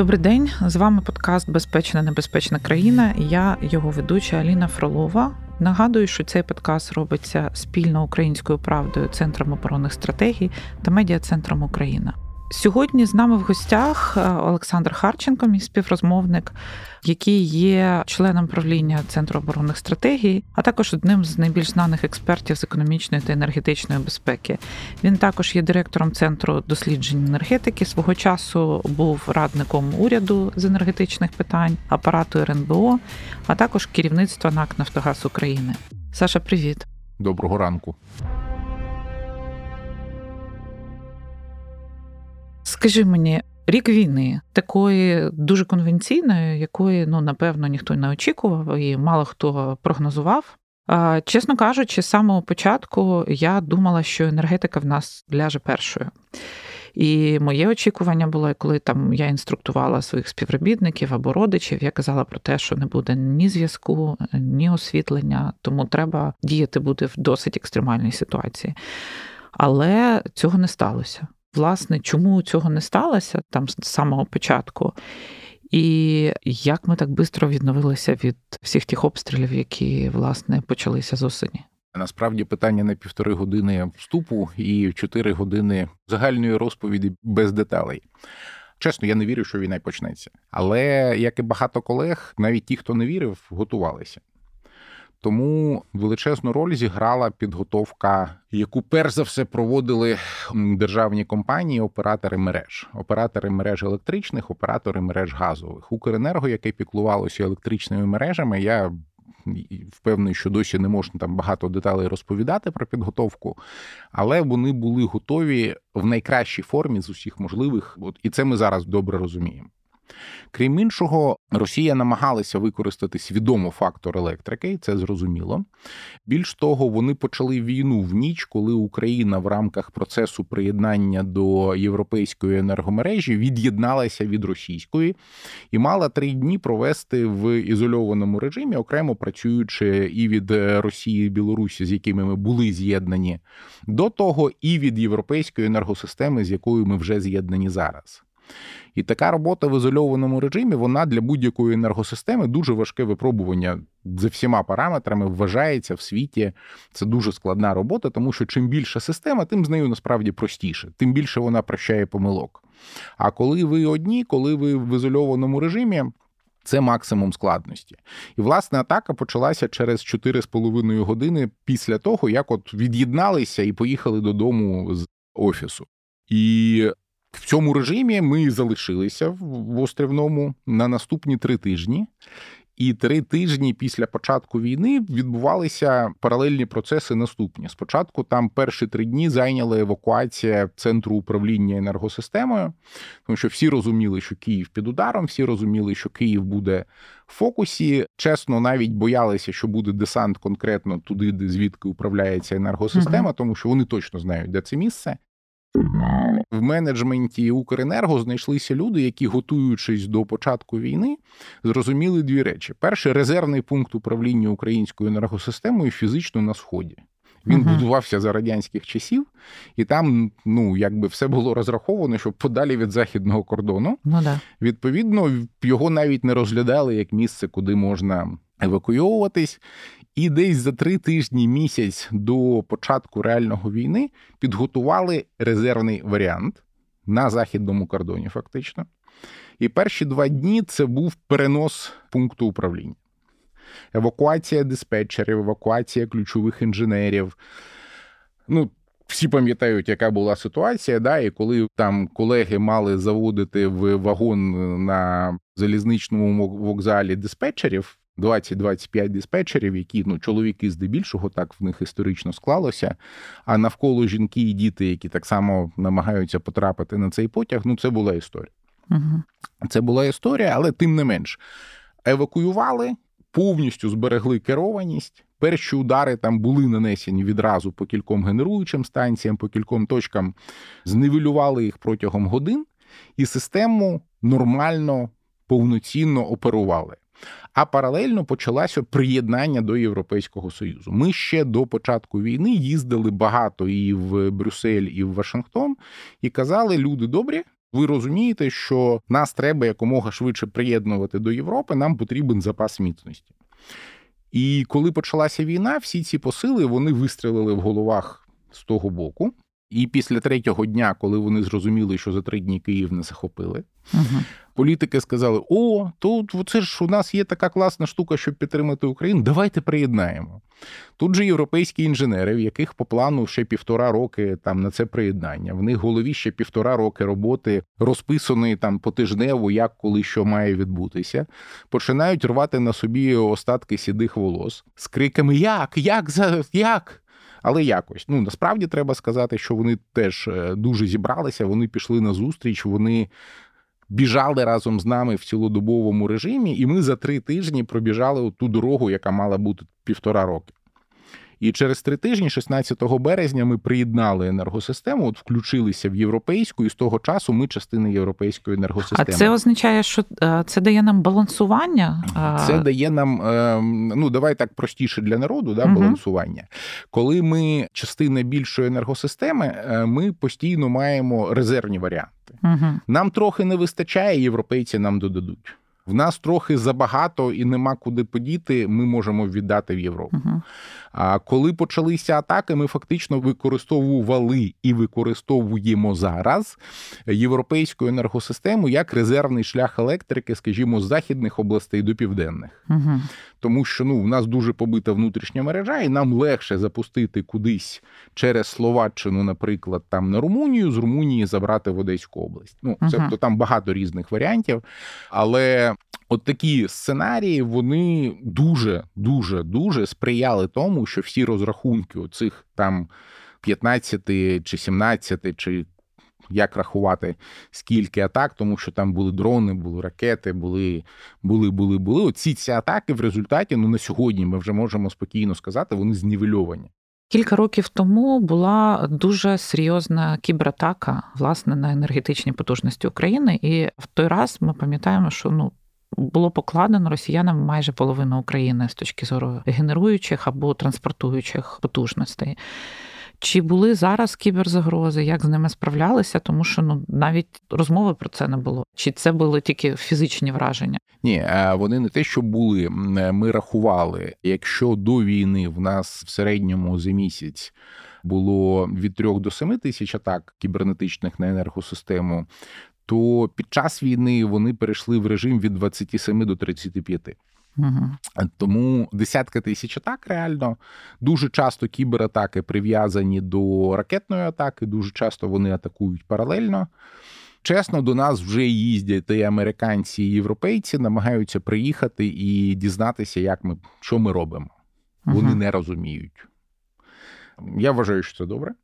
Добрий день, з вами подкаст Безпечна небезпечна країна. Я його ведуча Аліна Фролова. Нагадую, що цей подкаст робиться спільно українською правдою, центром оборонних стратегій та медіа центром Україна. Сьогодні з нами в гостях е, Олександр Харченко, мій співрозмовник, який є членом правління Центру оборонних стратегій, а також одним з найбільш знаних експертів з економічної та енергетичної безпеки. Він також є директором центру досліджень енергетики. Свого часу був радником уряду з енергетичних питань, апарату РНБО, а також керівництва НАК Нафтогаз України. Саша, привіт. Доброго ранку. Скажи мені, рік війни такої дуже конвенційної, якої ну напевно ніхто не очікував, і мало хто прогнозував. Чесно кажучи, з самого початку я думала, що енергетика в нас ляже першою. І моє очікування було, коли там я інструктувала своїх співробітників або родичів, я казала про те, що не буде ні зв'язку, ні освітлення, тому треба діяти буде в досить екстремальній ситуації. Але цього не сталося власне, чому цього не сталося там з самого початку, і як ми так швидко відновилися від всіх тих обстрілів, які власне почалися з осені. Насправді питання на півтори години вступу і чотири години загальної розповіді без деталей. Чесно, я не вірю, що війна почнеться. Але як і багато колег, навіть ті, хто не вірив, готувалися. Тому величезну роль зіграла підготовка, яку перш за все проводили державні компанії, оператори мереж, оператори мереж електричних, оператори мереж газових. Укренерго, яке піклувалося електричними мережами, я впевнений, що досі не можна там багато деталей розповідати про підготовку, але вони були готові в найкращій формі з усіх можливих, от і це ми зараз добре розуміємо. Крім іншого, Росія намагалася використати свідомо фактор електрики, це зрозуміло. Більш того, вони почали війну в ніч, коли Україна в рамках процесу приєднання до європейської енергомережі від'єдналася від російської і мала три дні провести в ізольованому режимі, окремо працюючи і від Росії і Білорусі, з якими ми були з'єднані до того, і від європейської енергосистеми, з якою ми вже з'єднані зараз. І така робота в ізольованому режимі вона для будь-якої енергосистеми дуже важке випробування за всіма параметрами вважається в світі. Це дуже складна робота, тому що чим більша система, тим з нею насправді простіше, тим більше вона прощає помилок. А коли ви одні, коли ви в ізольованому режимі. Це максимум складності. І, власне, атака почалася через 4,5 години після того, як от від'єдналися і поїхали додому з офісу. І в цьому режимі ми залишилися в острівному на наступні три тижні. І три тижні після початку війни відбувалися паралельні процеси наступні. Спочатку там перші три дні зайняла евакуація центру управління енергосистемою, тому що всі розуміли, що Київ під ударом, всі розуміли, що Київ буде в фокусі. Чесно, навіть боялися, що буде десант конкретно туди, де звідки управляється енергосистема, тому що вони точно знають, де це місце. В менеджменті Укренерго знайшлися люди, які, готуючись до початку війни, зрозуміли дві речі: перше резервний пункт управління українською енергосистемою фізично на сході. Він uh-huh. будувався за радянських часів, і там ну якби все було розраховано, щоб подалі від західного кордону. Ну да. Відповідно, його навіть не розглядали як місце, куди можна евакуйовуватись. І десь за три тижні місяць до початку реального війни підготували резервний варіант на західному кордоні, фактично. І перші два дні це був перенос пункту управління. Евакуація диспетчерів, евакуація ключових інженерів. Ну, всі пам'ятають, яка була ситуація, да, і коли там колеги мали заводити в вагон на залізничному вокзалі диспетчерів, 20-25 диспетчерів, які ну чоловіки здебільшого так в них історично склалося. А навколо жінки і діти, які так само намагаються потрапити на цей потяг. Ну це була історія. Угу. Це була історія, але тим не менш евакуювали, повністю зберегли керованість. Перші удари там були нанесені відразу по кільком генеруючим станціям, по кільком точкам, знивелювали їх протягом годин, і систему нормально повноцінно оперували. А паралельно почалося приєднання до Європейського Союзу. Ми ще до початку війни їздили багато і в Брюссель, і в Вашингтон, і казали: люди добрі, Ви розумієте, що нас треба якомога швидше приєднувати до Європи, нам потрібен запас міцності. І коли почалася війна, всі ці посили вони вистрілили в головах з того боку. І після третього дня, коли вони зрозуміли, що за три дні Київ не захопили, угу. політики сказали: О, тут це ж у нас є така класна штука, щоб підтримати Україну. Давайте приєднаємо. Тут же європейські інженери, в яких по плану ще півтора роки там на це приєднання. В них в голові ще півтора роки роботи розписаної там потижнево, як коли що має відбутися, починають рвати на собі остатки сідих волос з криками: Як? Як? за Як? Але якось ну насправді треба сказати, що вони теж е, дуже зібралися. Вони пішли на зустріч, вони біжали разом з нами в цілодобовому режимі, і ми за три тижні пробіжали ту дорогу, яка мала бути півтора роки. І через три тижні, 16 березня, ми приєднали енергосистему, от включилися в європейську, і з того часу ми частина європейської енергосистеми. А це означає, що е, це дає нам балансування? Це дає нам, ем, ну давай так простіше для народу, да, балансування. Коли ми частина більшої енергосистеми, е, ми постійно маємо резервні варіанти. Угу. Нам трохи не вистачає, європейці нам додадуть. В нас трохи забагато і нема куди подіти. Ми можемо віддати в Європу. Uh-huh. А коли почалися атаки, ми фактично використовували і використовуємо зараз європейську енергосистему як резервний шлях електрики, скажімо, з західних областей до південних. Uh-huh. Тому що ну в нас дуже побита внутрішня мережа, і нам легше запустити кудись через Словаччину, наприклад, там на Румунію, з Румунії забрати в Одеську область. Ну, uh-huh. там багато різних варіантів, але От такі сценарії вони дуже дуже дуже сприяли тому, що всі розрахунки оцих там 15 чи 17, чи як рахувати скільки атак, тому що там були дрони, були ракети, були, були, були, були. Оці ці атаки в результаті, ну на сьогодні ми вже можемо спокійно сказати, вони знівельовані. Кілька років тому була дуже серйозна кібератака власне на енергетичні потужності України, і в той раз ми пам'ятаємо, що ну було покладено росіянам майже половину України з точки зору генеруючих або транспортуючих потужностей. Чи були зараз кіберзагрози, як з ними справлялися? Тому що ну навіть розмови про це не було. Чи це були тільки фізичні враження? Ні, е, вони не те, що були. Е, ми рахували, якщо до війни в нас в середньому за місяць було від 3 до 7 тисяч атак кібернетичних на енергосистему, то під час війни вони перейшли в режим від 27 до 35. Угу. Тому десятка тисяч атак реально дуже часто кібератаки прив'язані до ракетної атаки, дуже часто вони атакують паралельно. Чесно, до нас вже їздять і американці, і європейці намагаються приїхати і дізнатися, як ми що ми робимо. Вони угу. не розуміють. Я вважаю, що це добре.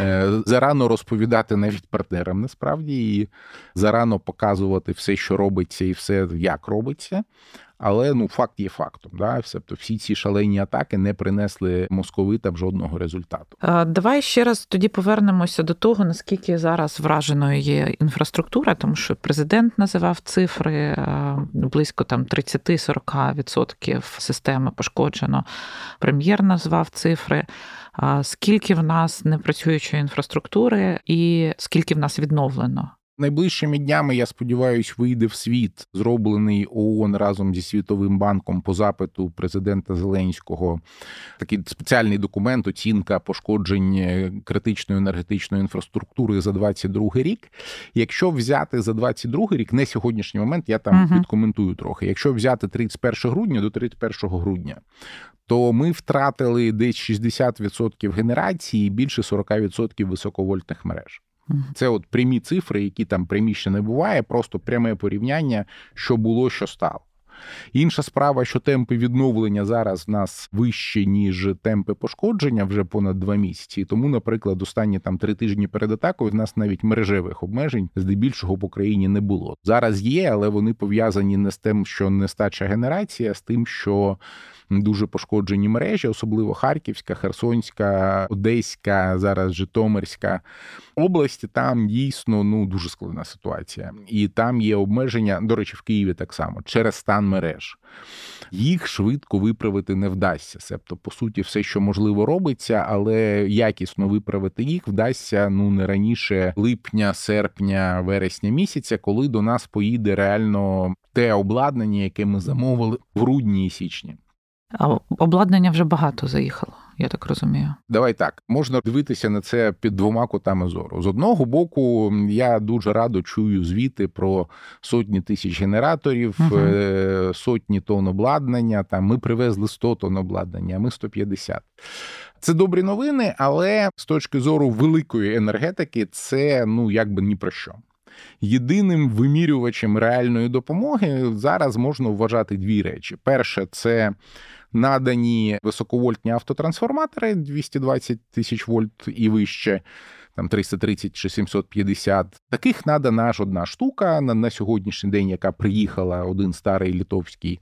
Е, зарано розповідати навіть партнерам насправді і зарано показувати все, що робиться, і все як робиться. Але ну факт є фактом. Да? Тобто всі ці шалені атаки не принесли московитам жодного результату. Давай ще раз тоді повернемося до того, наскільки зараз враженою є інфраструктура, тому що президент називав цифри близько там 30-40% системи пошкоджено. Прем'єр назвав цифри. Скільки в нас непрацюючої інфраструктури, і скільки в нас відновлено? Найближчими днями я сподіваюся, вийде в світ, зроблений ООН разом зі світовим банком по запиту президента Зеленського. Такий спеціальний документ, оцінка пошкоджень критичної енергетичної інфраструктури за 22 рік. Якщо взяти за 22 рік, не сьогоднішній момент, я там uh підкоментую трохи. Якщо взяти 31 грудня до 31 грудня, то ми втратили десь 60% генерації і більше 40% високовольтних мереж. Це от прямі цифри, які там приміщення не буває, просто пряме порівняння, що було, що стало. Інша справа, що темпи відновлення зараз в нас вищі, ніж темпи пошкодження вже понад два місяці. Тому, наприклад, останні там три тижні перед атакою в нас навіть мережевих обмежень здебільшого по країні не було. Зараз є, але вони пов'язані не з тим, що нестача генерації, а з тим, що дуже пошкоджені мережі, особливо Харківська, Херсонська, Одеська, зараз Житомирська області. Там дійсно ну дуже складна ситуація, і там є обмеження. До речі, в Києві так само через стан мереж. Їх швидко виправити не вдасться. Себто, по суті, все, що можливо, робиться, але якісно виправити їх вдасться ну не раніше липня, серпня, вересня місяця, коли до нас поїде реально те обладнання, яке ми замовили в грудні і січні. А обладнання вже багато заїхало я так розумію. Давай так можна дивитися на це під двома кутами зору. З одного боку, я дуже радо чую звіти про сотні тисяч генераторів, угу. сотні тонн обладнання. Там ми привезли 100 тонн обладнання, а ми 150. Це добрі новини, але з точки зору великої енергетики, це ну якби ні про що. Єдиним вимірювачем реальної допомоги зараз можна вважати дві речі: перше, це надані високовольтні автотрансформатори 220 тисяч вольт і вище. Там 330 чи 750. Таких надана аж одна штука на на сьогоднішній день, яка приїхала один старий літовський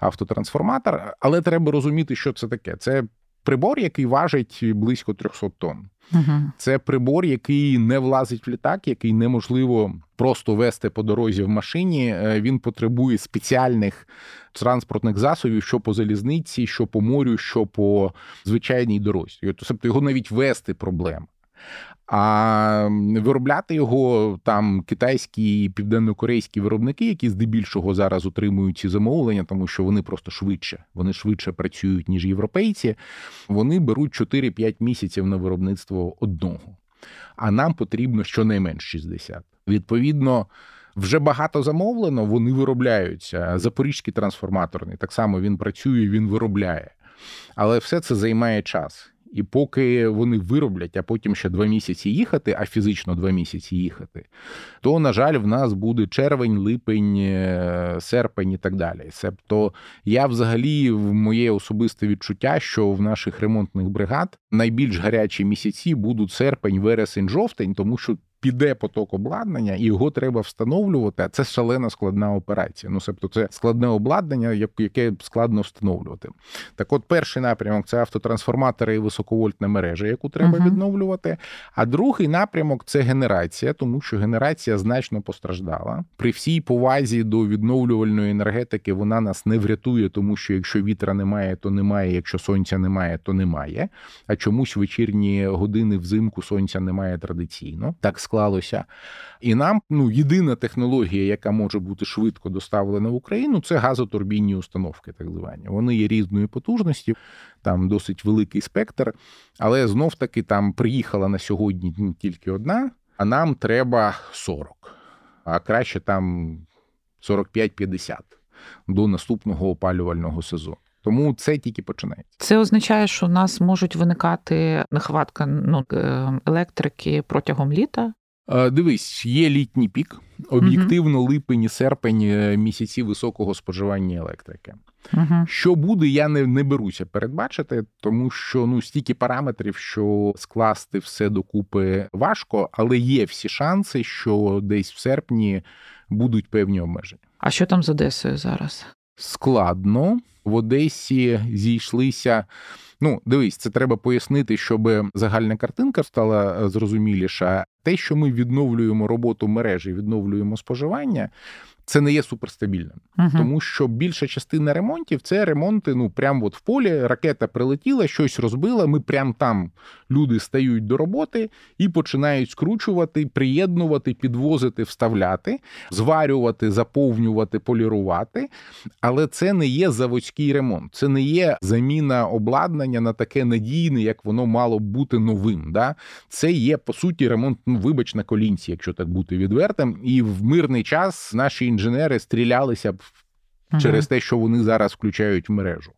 автотрансформатор. Але треба розуміти, що це таке. Це прибор, який важить близько 300 тонн. Угу. Це прибор, який не влазить в літак, який неможливо просто вести по дорозі в машині. Е, він потребує спеціальних транспортних засобів, що по залізниці, що по морю, що по звичайній дорозі. Тобто його навіть вести проблема. А виробляти його там китайські і південнокорейські виробники, які здебільшого зараз отримують ці замовлення, тому що вони просто швидше, вони швидше працюють ніж європейці. Вони беруть 4-5 місяців на виробництво одного. А нам потрібно щонайменш 60. Відповідно. Вже багато замовлено, вони виробляються. Запорізький трансформаторний так само він працює, він виробляє. Але все це займає час. І поки вони вироблять, а потім ще два місяці їхати, а фізично два місяці їхати, то, на жаль, в нас буде червень, липень, е, серпень і так далі. Себто я взагалі в моє особисте відчуття, що в наших ремонтних бригад найбільш гарячі місяці будуть серпень, вересень, жовтень, тому що піде поток обладнання, і його треба встановлювати. А Це шалена складна операція. Ну, тобто, це складне обладнання, яке складно встановлювати. Так, от перший напрямок це автотрансформатори і високовольтна мережа, яку треба uh відновлювати. А другий напрямок це генерація, тому що генерація значно постраждала. При всій повазі до відновлювальної енергетики вона нас не врятує, тому що якщо вітра немає, то немає. Якщо сонця немає, то немає. А чомусь вечірні години взимку сонця немає традиційно. Так склалося. І нам ну єдина технологія, яка може бути швидко доставлена в Україну, це газотурбінні установки, так звані. Вони є різної потужності, там досить великий спектр. Але знов таки там приїхала на сьогодні тільки одна, а нам треба 40, а краще там 45-50 до наступного опалювального сезону. Тому це тільки починається. Це означає, що у нас можуть виникати нехватка ну, е, електрики протягом літа. Дивись, є літній пік, об'єктивно, липень, серпень е, місяці високого споживання електрики. uh Що буде, я не не беруся передбачити, тому що ну стільки параметрів, що скласти все докупи важко, але є всі шанси, що десь в серпні будуть певні обмеження. А що там з Одесою зараз? Складно в Одесі зійшлися. Ну, дивись, це треба пояснити, щоб загальна картинка стала е, зрозуміліша. Те, що ми відновлюємо роботу мережі, відновлюємо споживання, це не є суперстабільним, uh тому що більша частина ремонтів це ремонти. Ну прямо от в полі ракета прилетіла, щось розбила. Ми прямо там люди стають до роботи і починають скручувати, приєднувати, підвозити, вставляти, зварювати, заповнювати, полірувати. Але це не є заводський ремонт, це не є заміна обладнання на таке надійне, як воно мало бути новим. Да? Це є по суті ремонт, ну вибач на колінці, якщо так бути відвертим, і в мирний час наші інженери стрілялися б ага. через те, що вони зараз включають в мережу.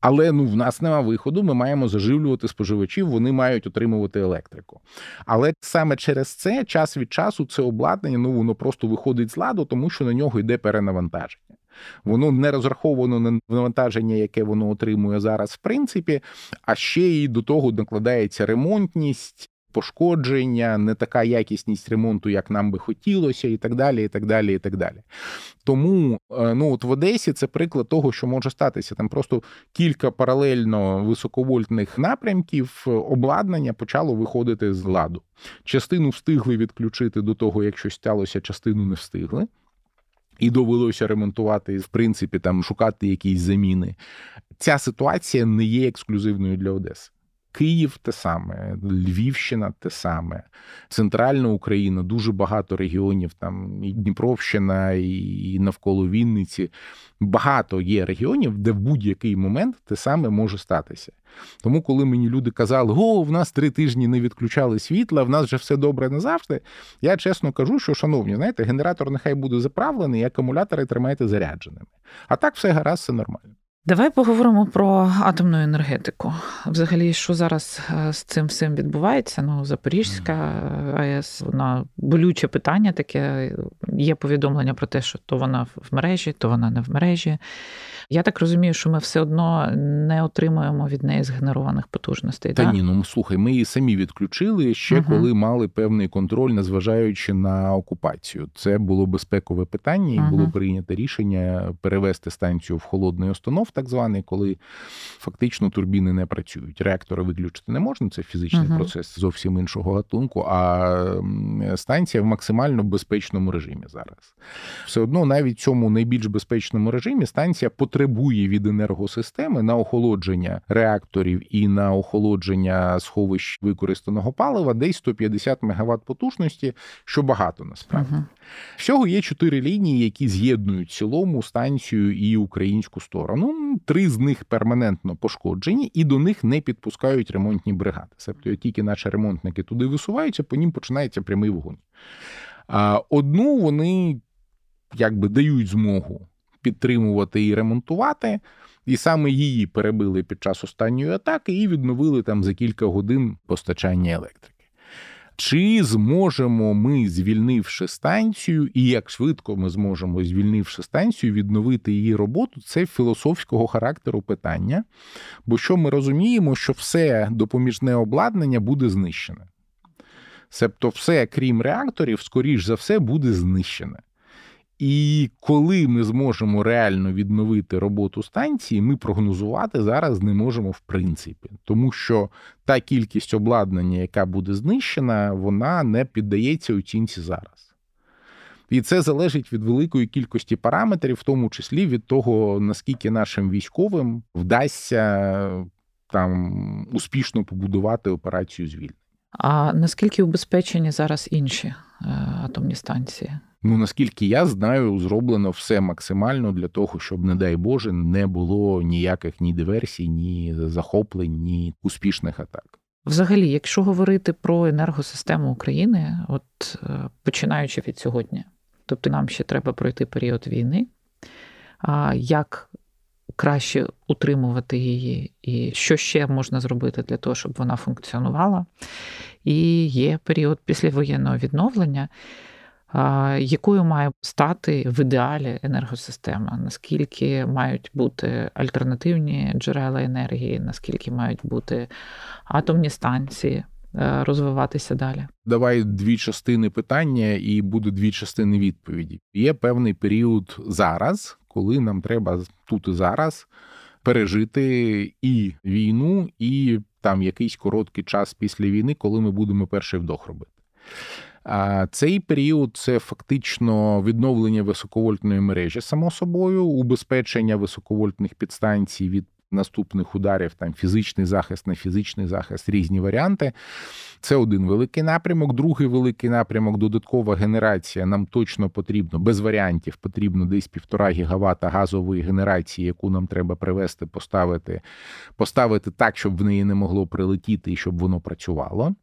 Але ну в нас нема виходу. Ми маємо заживлювати споживачів, вони мають отримувати електрику. Але саме через це час від часу це обладнання ну воно просто виходить з ладу, тому що на нього йде перенавантаження. Воно не розраховано на навантаження, яке воно отримує зараз, в принципі, а ще й до того накладається ремонтність, пошкодження, не така якісність ремонту, як нам би хотілося, і так далі. і так далі, і так далі. Тому е, ну от в Одесі це приклад того, що може статися. Там просто кілька паралельно високовольтних напрямків обладнання почало виходити з ладу. Частину встигли відключити до того, як щось сталося, частину не встигли. і довелося ремонтувати, в принципі, там шукати якісь заміни. Ця ситуація не є ексклюзивною для Одеси. Київ те саме, Львівщина те саме, Центральна Україна, дуже багато регіонів, там і Дніпровщина, і навколо Вінниці. Багато є регіонів, де в будь-який момент те саме може статися. Тому, коли мені люди казали, о, в нас три тижні не відключали світла, в нас вже все добре назавжди. Я чесно кажу, що, шановні, знаєте, генератор нехай буде заправлений, і акумулятори тримайте зарядженими. А так все гаразд, все нормально. Давай поговоримо про атомну енергетику. Взагалі, що зараз е, з цим всім відбувається? Ну, Запорізька АЕС, вона болюче питання таке. Є повідомлення про те, що то вона в мережі, то вона не в мережі. Я так розумію, що ми все одно не отримуємо від неї згенерованих потужностей. Та да? ні, ну слухай, ми її самі відключили ще угу. коли мали певний контроль, незважаючи на окупацію. Це було безпекове питання, і угу. було прийнято рішення перевести станцію в холодний установ, так званий, коли фактично турбіни не працюють. Реактори виключити не можна, це фізичний угу. процес зовсім іншого гатунку. А станція в максимально безпечному режимі зараз. Все одно, навіть в цьому найбільш безпечному режимі станція потребує від енергосистеми на охолодження реакторів і на охолодження сховищ використаного палива десь 150 МВт потужності, що багато насправді. uh Всього є чотири лінії, які з'єднують цілому станцію і українську сторону. Три з них перманентно пошкоджені, і до них не підпускають ремонтні бригади. Як тільки наші ремонтники туди висуваються, по ним починається прямий вогонь. А одну вони якби дають змогу підтримувати і ремонтувати. І саме її перебили під час останньої атаки і відновили там за кілька годин постачання електрики. Чи зможемо ми, звільнивши станцію, і як швидко ми зможемо, звільнивши станцію, відновити її роботу? Це філософського характеру питання. Бо що ми розуміємо, що все допоміжне обладнання буде знищене. Себто, все, крім реакторів, скоріш за все, буде знищене. І коли ми зможемо реально відновити роботу станції, ми прогнозувати зараз не можемо в принципі, тому що та кількість обладнання, яка буде знищена, вона не піддається оцінці зараз. І це залежить від великої кількості параметрів, в тому числі від того, наскільки нашим військовим вдасться там успішно побудувати операцію звільнення. А наскільки убезпечені зараз інші е, атомні станції? Ну наскільки я знаю, зроблено все максимально для того, щоб, не дай Боже, не було ніяких ні диверсій, ні захоплень, ні успішних атак. Взагалі, якщо говорити про енергосистему України, от е, починаючи від сьогодні, тобто нам ще треба пройти період війни, як краще утримувати її, і що ще можна зробити для того, щоб вона функціонувала, і є період післявоєнного відновлення якою має стати в ідеалі енергосистема, наскільки мають бути альтернативні джерела енергії, наскільки мають бути атомні станції. Е, розвиватися далі, давай дві частини питання, і буде дві частини відповіді. Є певний період зараз, коли нам треба тут і зараз пережити і війну, і там якийсь короткий час після війни, коли ми будемо перший вдох робити. А цей період це фактично відновлення високовольтної мережі, само собою, убезпечення високовольтних підстанцій від наступних ударів, там фізичний захист на фізичний захист, різні варіанти. Це один великий напрямок. Другий великий напрямок додаткова генерація. Нам точно потрібно, без варіантів, потрібно десь півтора гігавата газової генерації, яку нам треба привести, поставити, поставити так, щоб в неї не могло прилетіти і щоб воно працювало.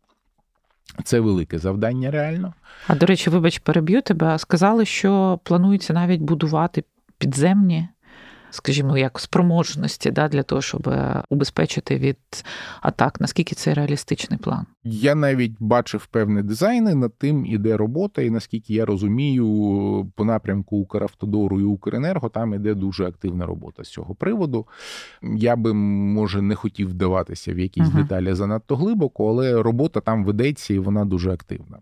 Це велике завдання реально. А до речі, вибач, переб'ю тебе. Сказали, що планується навіть будувати підземні скажімо, як спроможності да, для того, щоб е, убезпечити від атак. Наскільки це реалістичний план? Я навіть бачив певні дизайни, над тим іде робота, і наскільки я розумію, по напрямку Укравтодору і Укренерго там іде дуже активна робота з цього приводу. Я би може не хотів вдаватися в якісь uh деталі занадто глибоко, але робота там ведеться і вона дуже активна.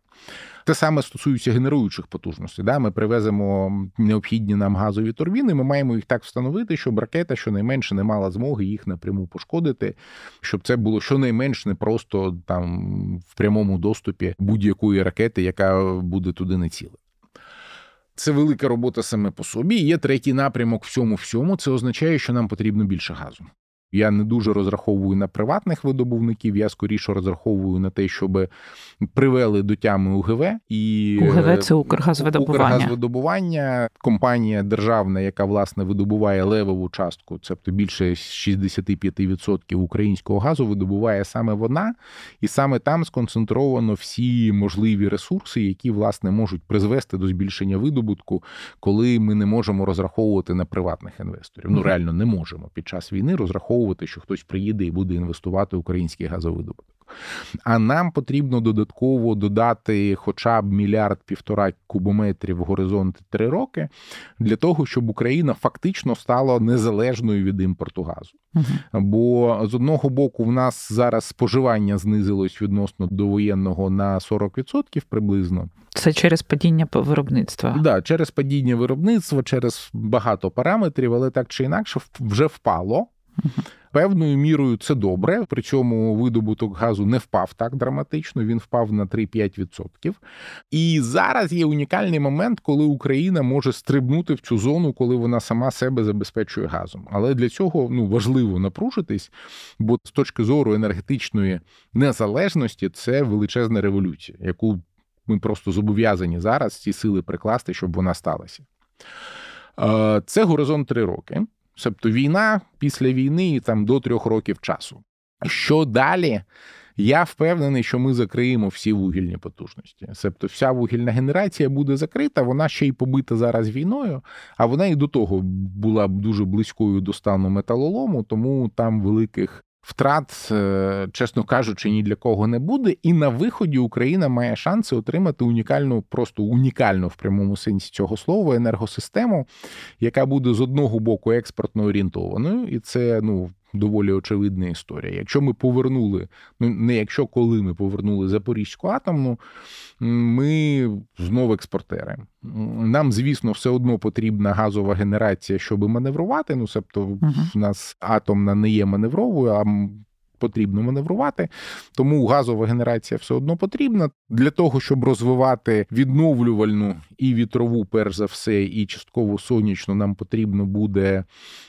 Те саме стосується генеруючих потужностей. Да? Ми привеземо необхідні нам газові турбіни. Ми маємо їх так встановити, щоб ракета щонайменше не мала змоги їх напряму пошкодити, щоб це було щонайменш не просто там в прямому доступі будь-якої ракети, яка буде туди не ціла. Це велика робота саме по собі. Є третій напрямок всьому всьому. Це означає, що нам потрібно більше газу. Я не дуже розраховую на приватних видобувників. Я скоріше розраховую на те, щоб привели до тями УГВ і УГВ це Укргазвидобування. Укргазвидобування, компанія державна, яка власне видобуває левову частку, тобто більше 65% українського газу, видобуває саме вона, і саме там сконцентровано всі можливі ресурси, які власне можуть призвести до збільшення видобутку, коли ми не можемо розраховувати на приватних інвесторів. Ну реально не можемо під час війни розраховувати розраховувати, що хтось приїде і буде інвестувати в український газовидобуток. А нам потрібно додатково додати хоча б мільярд півтора кубометрів в горизонт три роки для того, щоб Україна фактично стала незалежною від імпорту газу. Бо з одного боку в нас зараз споживання знизилось відносно до воєнного на 40% приблизно. Це через падіння виробництва. Так, да, через падіння виробництва, через багато параметрів, але так чи інакше вже впало. Певною мірою це добре, причому видобуток газу не впав так драматично, він впав на 3-5%. І зараз є унікальний момент, коли Україна може стрибнути в цю зону, коли вона сама себе забезпечує газом. Але для цього ну важливо напружитись, бо з точки зору енергетичної незалежності це величезна революція, яку ми просто зобов'язані зараз ці сили прикласти, щоб вона сталася. Це горизонт три роки. Тобто війна після війни і там до трьох років часу. Що далі? Я впевнений, що ми закриємо всі вугільні потужності. Себто, вся вугільна генерація буде закрита, вона ще й побита зараз війною, а вона і до того була дуже близькою до стану металолому, тому там великих втрат, е, чесно кажучи, ні для кого не буде. І на виході Україна має шанси отримати унікальну, просто унікальну в прямому сенсі цього слова енергосистему, яка буде з одного боку експортно орієнтованою, і це ну доволі очевидна історія. Якщо ми повернули, ну не якщо коли ми повернули Запорізьку атомну, ми знову експортери. Нам, звісно, все одно потрібна газова генерація, щоб маневрувати. Ну, тобто, uh в нас атомна не є маневровою, а потрібно маневрувати. Тому газова генерація все одно потрібна для того, щоб розвивати відновлювальну і вітрову, перш за все, і частково сонячну, нам потрібно буде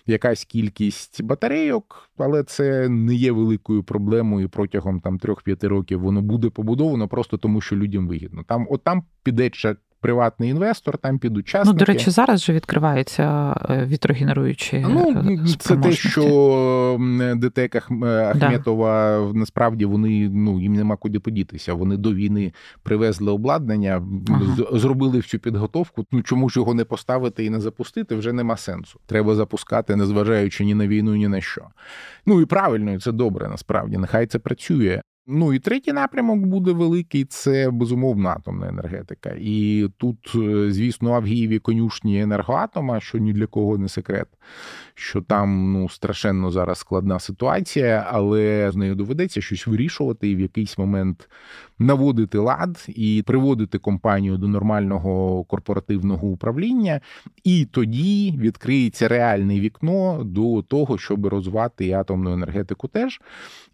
якась кількість батарейок, але це не є великою проблемою. Протягом там 3-5 років воно буде побудовано просто тому, що людям вигідно. Там, от там піде приватний інвестор, там підуть учасники. Ну, до речі, зараз вже відкриваються е, вітрогенеруючі. Ну, е, це те, що ДТЕК Ахметова да. насправді вони ну їм нема куди подітися. Вони до війни привезли обладнання, ага. зробили всю підготовку. Ну чому ж його не поставити і не запустити? Вже нема сенсу. Треба запускати, незважаючи ні на війну, ні на що. Ну і правильно, і це добре. Насправді нехай це працює. Ну і третій напрямок буде великий це безумовно атомна енергетика. І тут, е, звісно, Авгієві конюшні енергоатома, що ні для кого не секрет, що там ну страшенно зараз складна ситуація, але з нею доведеться щось вирішувати і в якийсь момент наводити лад і приводити компанію до нормального корпоративного управління, і тоді відкриється реальне вікно до того, щоб розвивати і атомну енергетику теж.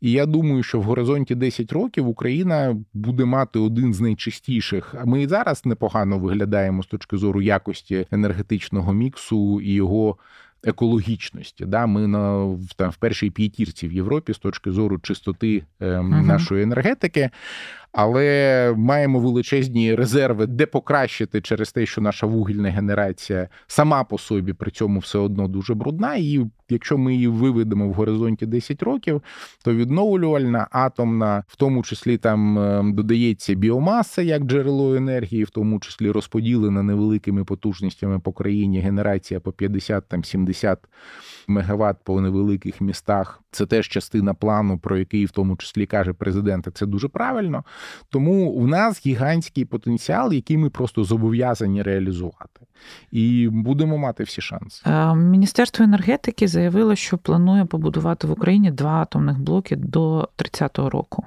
І я думаю, що в горизонті 10 років Україна буде мати один з найчистіших. А ми і зараз непогано виглядаємо з точки зору якості енергетичного міксу і його. Екологічності, да, ми на там в першій п'ятірці в Європі з точки зору чистоти е, uh нашої енергетики але маємо величезні резерви, де покращити через те, що наша вугільна генерація сама по собі при цьому все одно дуже брудна. І якщо ми її виведемо в горизонті 10 років, то відновлювальна атомна, в тому числі там ем, додається біомаса як джерело енергії, в тому числі розподілена невеликими потужностями по країні генерація по 50-70 мегаватт по невеликих містах. Це теж частина плану, про який в тому числі каже президент. Це дуже правильно. Тому в нас гігантський потенціал, який ми просто зобов'язані реалізувати, і будемо мати всі шанси. Е, Міністерство енергетики заявило, що планує побудувати в Україні два атомних блоки до 30-го року.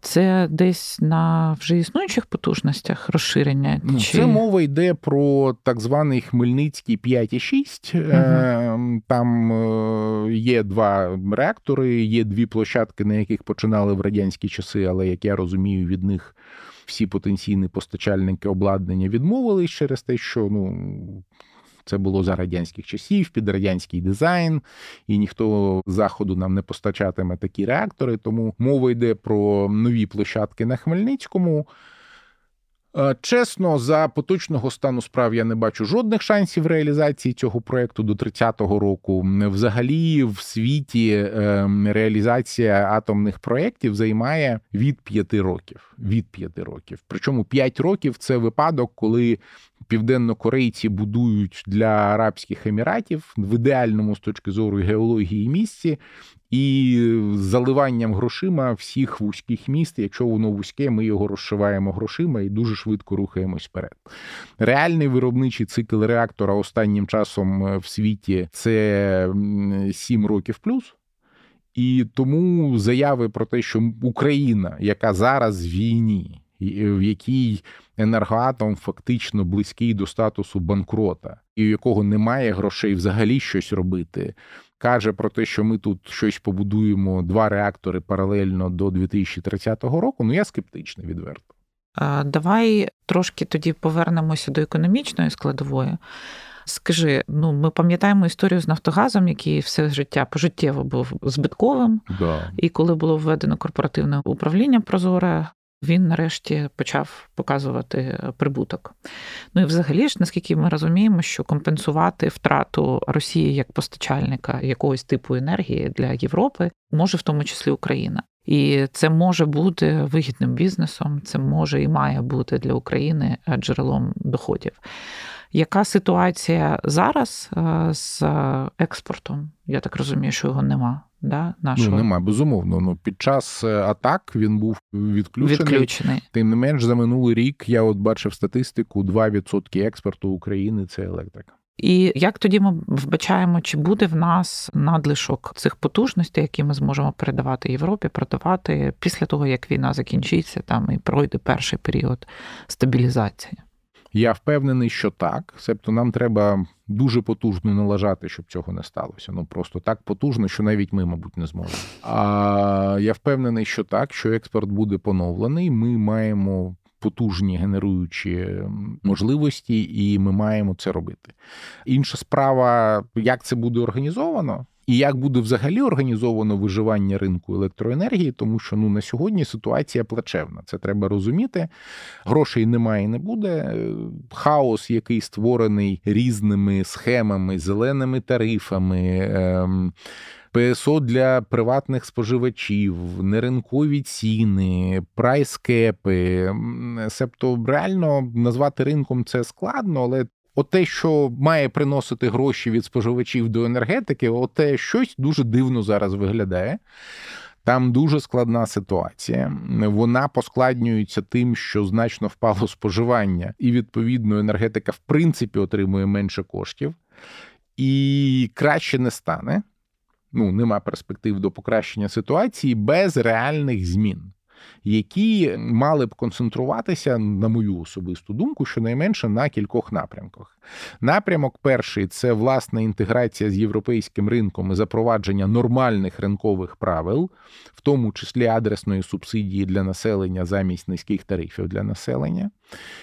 Це десь на вже існуючих потужностях розширення? Ну, Чи... Це мова йде про так званий Хмельницький 5,6. Угу. Там е, є два реактори, є дві площадки, на яких починали в радянські часи, але як я розумію, від них всі потенційні постачальники обладнання відмовились через те, що ну це було за радянських часів, під радянський дизайн, і ніхто з заходу нам не постачатиме такі реактори. Тому мова йде про нові площадки на Хмельницькому. Е, чесно, за поточного стану справ я не бачу жодних шансів реалізації цього проекту до 30-го року. Взагалі, в світі е, реалізація атомних проєктів займає від 5 років. Від 5 років. Причому 5 років це випадок, коли південнокорейці будують для Арабських Еміратів в ідеальному з точки зору геології місці. І заливанням грошима всіх вузьких міст, якщо воно вузьке, ми його розшиваємо грошима і дуже швидко рухаємось вперед. Реальний виробничий цикл реактора останнім часом е, в світі це 7 років плюс. І тому заяви про те, що Україна, яка зараз в війні, в якій енергоатом фактично близький до статусу банкрота, і у якого немає грошей взагалі щось робити, каже про те, що ми тут щось побудуємо два реактори паралельно до 2030 року. Ну я скептичний відверто. Давай трошки тоді повернемося до економічної складової. Скажи, ну ми пам'ятаємо історію з Нафтогазом, який все життя пожиттєво був збитковим. Да. І коли було введено корпоративне управління Прозоре, він нарешті почав показувати е, прибуток. Ну і взагалі ж, наскільки ми розуміємо, що компенсувати втрату Росії як постачальника якогось типу енергії для Європи може в тому числі Україна. І це може бути вигідним бізнесом, це може і має бути для України е, джерелом доходів. Яка ситуація зараз е, з експортом? Я так розумію, що його нема. Да, нашого. Ну, нема, безумовно. Ну, Під час е, атак він був відключений. відключений. Тим не менш, за минулий рік я от бачив статистику: 2% експорту України це електрика. І як тоді ми вбачаємо, чи буде в нас надлишок цих потужностей, які ми зможемо передавати Європі, продавати після того, як війна закінчиться, там і пройде перший період стабілізації? Я впевнений, що так. Себто нам треба дуже потужно налажати, щоб цього не сталося. Ну просто так потужно, що навіть ми, мабуть, не зможемо. А я впевнений, що так, що експорт буде поновлений. Ми маємо. Потужні генеруючі можливості, і ми маємо це робити. Інша справа, як це буде організовано, і як буде взагалі організовано виживання ринку електроенергії, тому що ну на сьогодні ситуація плачевна. Це треба розуміти. Грошей немає і не буде. Хаос, який створений різними схемами, зеленими тарифами. Ем, ПСО для приватних споживачів, неринкові ціни, прайскепи. Себто реально назвати ринком це складно, але Оте, що має приносити гроші від споживачів до енергетики, оте щось дуже дивно зараз виглядає. Там дуже складна ситуація. Вона поскладнюється тим, що значно впало споживання, і відповідно енергетика в принципі отримує менше коштів, і краще не стане. Ну, нема перспектив до покращення ситуації без реальних змін які мали б концентруватися, на мою особисту думку, щонайменше на кількох напрямках. Напрямок перший це власна інтеграція з європейським ринком і запровадження нормальних ринкових правил, в тому числі адресної субсидії для населення замість низьких тарифів для населення.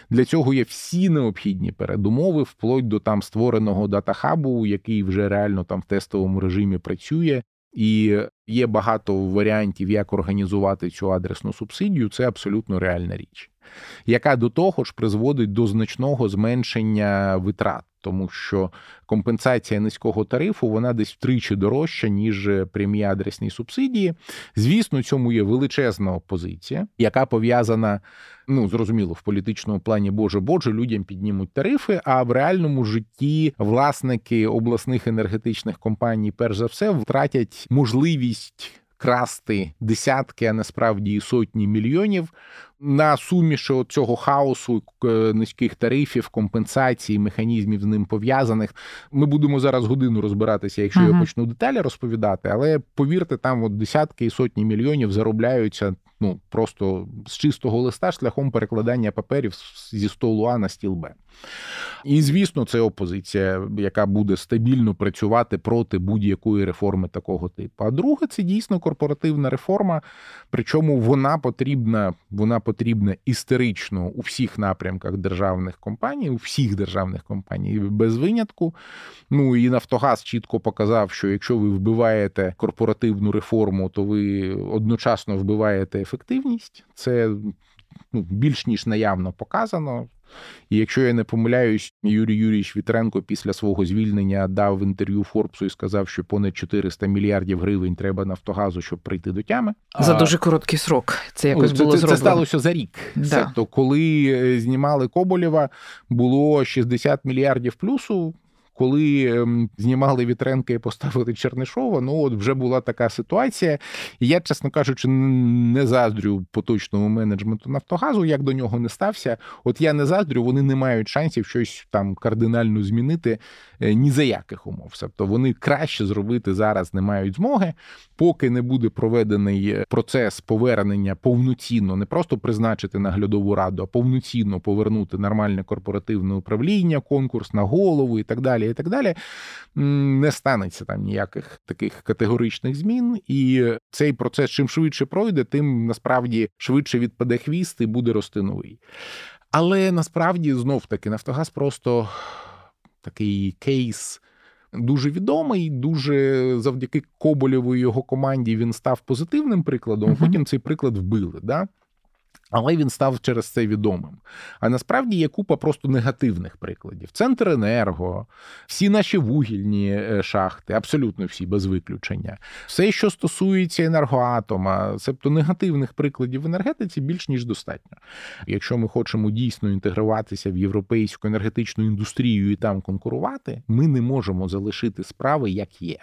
Для цього є всі необхідні передумови, вплоть до там створеного датахабу, який вже реально там в тестовому режимі працює, і є багато варіантів, як організувати цю адресну субсидію. Це абсолютно реальна річ, яка до того ж призводить до значного зменшення витрат тому що компенсація низького тарифу вона десь втричі дорожча, ніж прямі адресні субсидії. Звісно, цьому є величезна опозиція, яка пов'язана. Ну, зрозуміло, в політичному плані Боже Боже, людям піднімуть тарифи. А в реальному житті власники обласних енергетичних компаній, перш за все, втратять можливість красти десятки, а насправді і сотні мільйонів на суміші цього хаосу, низьких тарифів, компенсацій, механізмів з ним пов'язаних. Ми будемо зараз годину розбиратися, якщо uh-huh. я почну деталі розповідати, але повірте, там от десятки і сотні мільйонів заробляються ну просто з чистого листа шляхом перекладання паперів зі столу А на стіл Б. І звісно, це опозиція, яка буде стабільно працювати проти будь-якої реформи такого типу. А друге, це дійсно корпоративна реформа, причому вона потрібна, вона потрібна історично у всіх напрямках державних компаній, у всіх державних компаній без винятку. Ну і Нафтогаз чітко показав, що якщо ви вбиваєте корпоративну реформу, то ви одночасно вбиваєте ефективність. Це ну, більш ніж наявно показано. І якщо я не помиляюсь, Юрій Юрійович Вітренко після свого звільнення дав інтерв'ю Форбсу і сказав, що понад 400 мільярдів гривень треба Нафтогазу, щоб прийти до тями. За дуже короткий срок. Це якось це, було це, зроблено. Це сталося за рік. Да. Тобто, коли е, знімали Коболєва, було 60 мільярдів плюсу коли ем, знімали Вітренка і поставили Чернишова, ну от вже була така ситуація. І я, чесно кажучи, не заздрю поточному менеджменту Нафтогазу, як до нього не стався. От я не заздрю, вони не мають шансів щось там кардинально змінити ні за яких умов. Тобто вони краще зробити зараз не мають змоги, поки не буде проведений е, процес повернення повноцінно, не просто призначити наглядову раду, а повноцінно повернути нормальне корпоративне управління, конкурс на голову і так далі, і так далі, не станеться там ніяких таких категоричних змін. І цей процес чим швидше пройде, тим насправді швидше відпаде хвіст і буде рости новий. Але насправді знов таки Нафтогаз просто такий кейс. Дуже відомий, дуже завдяки Коболєву і його команді він став позитивним прикладом. uh Потім цей приклад вбили. Да? Але він став через це відомим. А насправді є купа просто негативних прикладів. Центр енерго, всі наші вугільні е, шахти, абсолютно всі без виключення. Все, що стосується енергоатома, тобто негативних прикладів в енергетиці більш ніж достатньо. Якщо ми хочемо дійсно інтегруватися в європейську енергетичну індустрію і там конкурувати, ми не можемо залишити справи як є.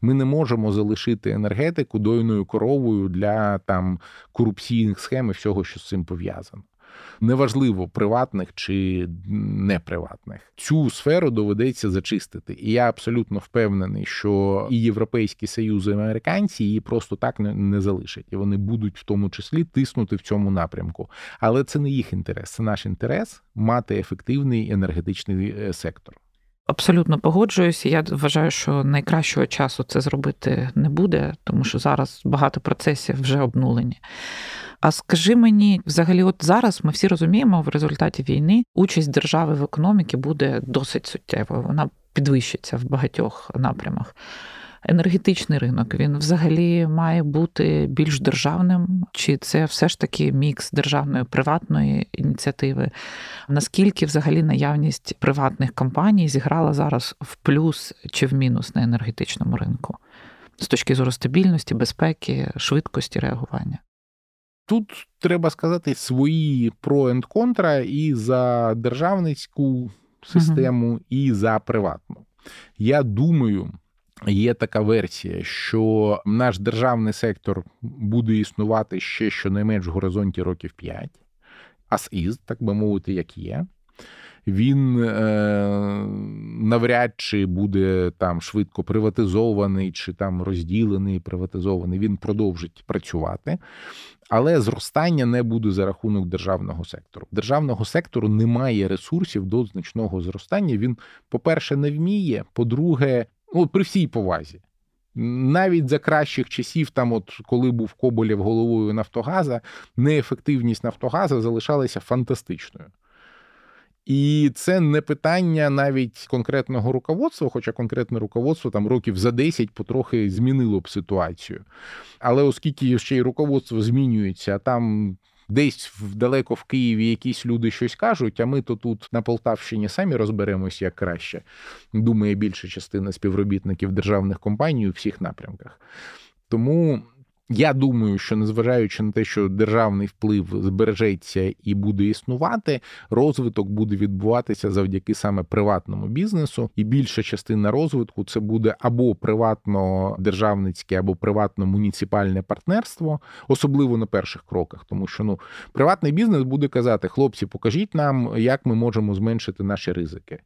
Ми не можемо залишити енергетику дойною коровою для там корупційних схем і всього, що з цим пов'язано. Неважливо, приватних чи неприватних. Цю сферу доведеться зачистити. І я абсолютно впевнений, що і Європейський Союз, і американці її просто так не, не залишать. І вони будуть в тому числі тиснути в цьому напрямку. Але це не їх інтерес, це наш інтерес мати ефективний енергетичний е, сектор. Абсолютно погоджуюся. Я вважаю, що найкращого часу це зробити не буде, тому що зараз багато процесів вже обнулені. А скажи мені, взагалі, от зараз ми всі розуміємо, в результаті війни участь держави в економіці буде досить суттєвою. Вона підвищиться в багатьох напрямах енергетичний ринок він взагалі має бути більш державним, чи це все ж таки мікс державної приватної ініціативи? Наскільки взагалі наявність приватних компаній зіграла зараз в плюс чи в мінус на енергетичному ринку з точки зору стабільності, безпеки, швидкості реагування? Тут треба сказати свої про енд контра і за державницьку систему, uh і за приватну. Я думаю, Є така версія, що наш державний сектор буде існувати ще щонайменш в горизонті років 5, as is, так би мовити, як є. Він е, навряд чи буде там швидко приватизований, чи там розділений, приватизований. Він продовжить працювати, але зростання не буде за рахунок державного сектору. Державного сектору немає ресурсів до значного зростання. Він, по-перше, не вміє. По-друге, ну при всій повазі. Навіть за кращих часів, там, от коли був Коболєв головою Нафтогаза, неефективність Нафтогаза залишалася фантастичною. І це не питання навіть конкретного руководства, хоча конкретне руководство там років за 10 потрохи змінило б ситуацію. Але оскільки ще й руководство змінюється, а там десь далеко в Києві якісь люди щось кажуть, а ми то тут на Полтавщині самі розберемось як краще. Думає більша частина співробітників державних компаній у всіх напрямках. Тому Я думаю, що незважаючи на те, що державний вплив збережеться і буде існувати, розвиток буде відбуватися завдяки саме приватному бізнесу, і більша частина розвитку це буде або приватно-державницьке, або приватно-муніципальне партнерство, особливо на перших кроках, тому що ну приватний бізнес буде казати: хлопці, покажіть нам, як ми можемо зменшити наші ризики.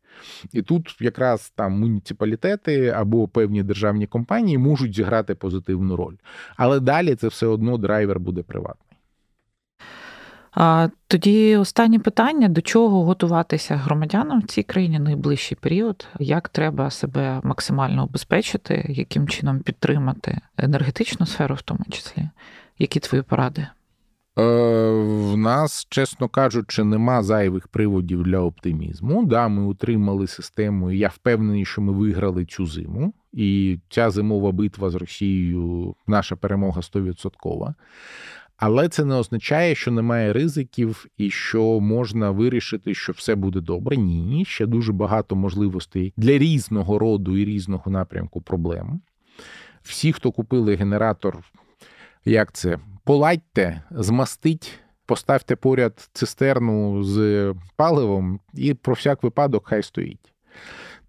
І тут якраз там муніципалітети або певні державні компанії можуть зіграти позитивну роль. Але далі це все одно драйвер буде приватний. А Тоді останнє питання: до чого готуватися громадянам в цій країні найближчий період? Як треба себе максимально обезпечити, яким чином підтримати енергетичну сферу, в тому числі? Які твої поради? Е, в нас, чесно кажучи, нема зайвих приводів для оптимізму. Да, Ми утримали систему, і я впевнений, що ми виграли цю зиму. І ця зимова битва з Росією, наша перемога 100%. Але це не означає, що немає ризиків і що можна вирішити, що все буде добре. Ні, ще дуже багато можливостей для різного роду і різного напрямку проблем. Всі, хто купили генератор, як це поладьте, змастить, поставте поряд цистерну з паливом, і про всяк випадок хай стоїть.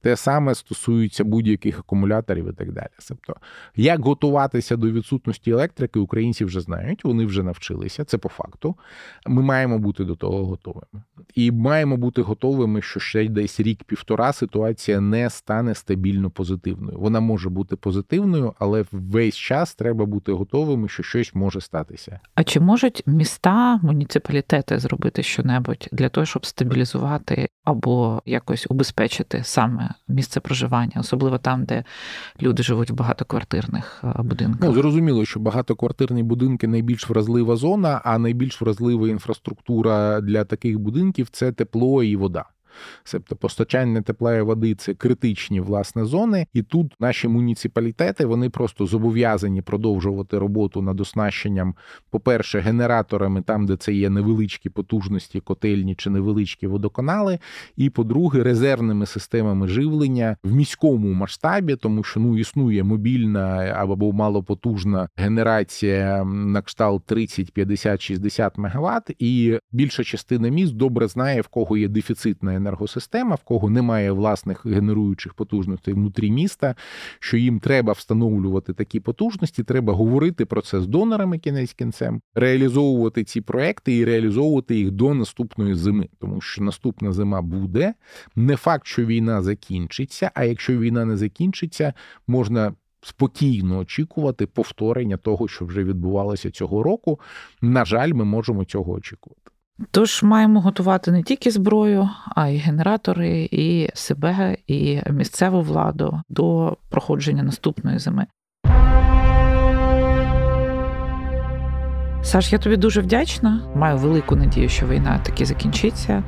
Те саме стосується будь-яких акумуляторів і так далі. Тобто, як готуватися до відсутності електрики, українці вже знають, вони вже навчилися. Це по факту. Ми маємо бути до того готовими. І маємо бути готовими, що ще десь рік-півтора ситуація не стане стабільно позитивною. Вона може бути позитивною, але весь час треба бути готовими, що щось може статися. А чи можуть міста, муніципалітети зробити щонебудь для того, щоб стабілізувати або якось убезпечити саме місце проживання, особливо там, де люди живуть в багатоквартирних е, будинках. Ну, зрозуміло, що багатоквартирні будинки найбільш вразлива зона, а найбільш вразлива інфраструктура для таких будинків це тепло і вода. Тобто постачання тепла води це критичні власне зони, і тут наші муніципалітети вони просто зобов'язані продовжувати роботу над оснащенням, по-перше, генераторами, там де це є невеличкі потужності, котельні чи невеличкі водоканали, і по-друге, резервними системами живлення в міському масштабі, тому що ну існує мобільна або малопотужна генерація на кшталт 30, 50, 60 МВт, і більша частина міст добре знає, в кого є дефіцитна енергія енергосистема, в кого немає власних генеруючих потужностей внутрі міста, що їм треба встановлювати такі потужності, треба говорити про це з донорами кінець кінцем, реалізовувати ці проекти і реалізовувати їх до наступної зими, тому що наступна зима буде. Не факт, що війна закінчиться, а якщо війна не закінчиться, можна. Спокійно очікувати повторення того, що вже відбувалося цього року. На жаль, ми можемо цього очікувати. Тож маємо готувати не тільки зброю, а й генератори, і себе, і місцеву владу до проходження наступної зими. Саш, я тобі дуже вдячна. Маю велику надію, що війна таки закінчиться.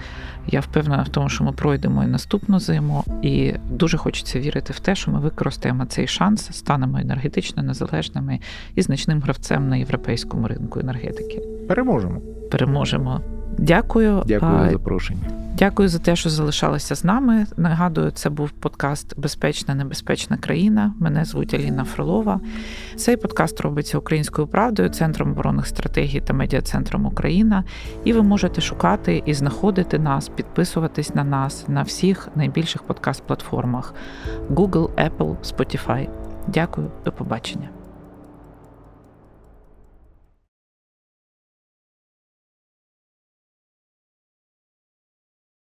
Я впевнена в тому, що ми пройдемо і наступну зиму, і дуже хочеться вірити в те, що ми використаємо цей шанс, станемо енергетично незалежними і значним гравцем на європейському ринку енергетики. Переможемо. Переможемо. Дякую. Дякую за запрошення. Дякую за те, що залишалися з нами. Нагадую, це був подкаст Безпечна небезпечна країна. Мене звуть Аліна Фролова. Цей подкаст робиться українською правдою, центром оборонних стратегій та медіа-центром Україна. І ви можете шукати і знаходити нас, підписуватись на нас на всіх найбільших подкаст-платформах Google, Apple, Spotify. Дякую, до побачення.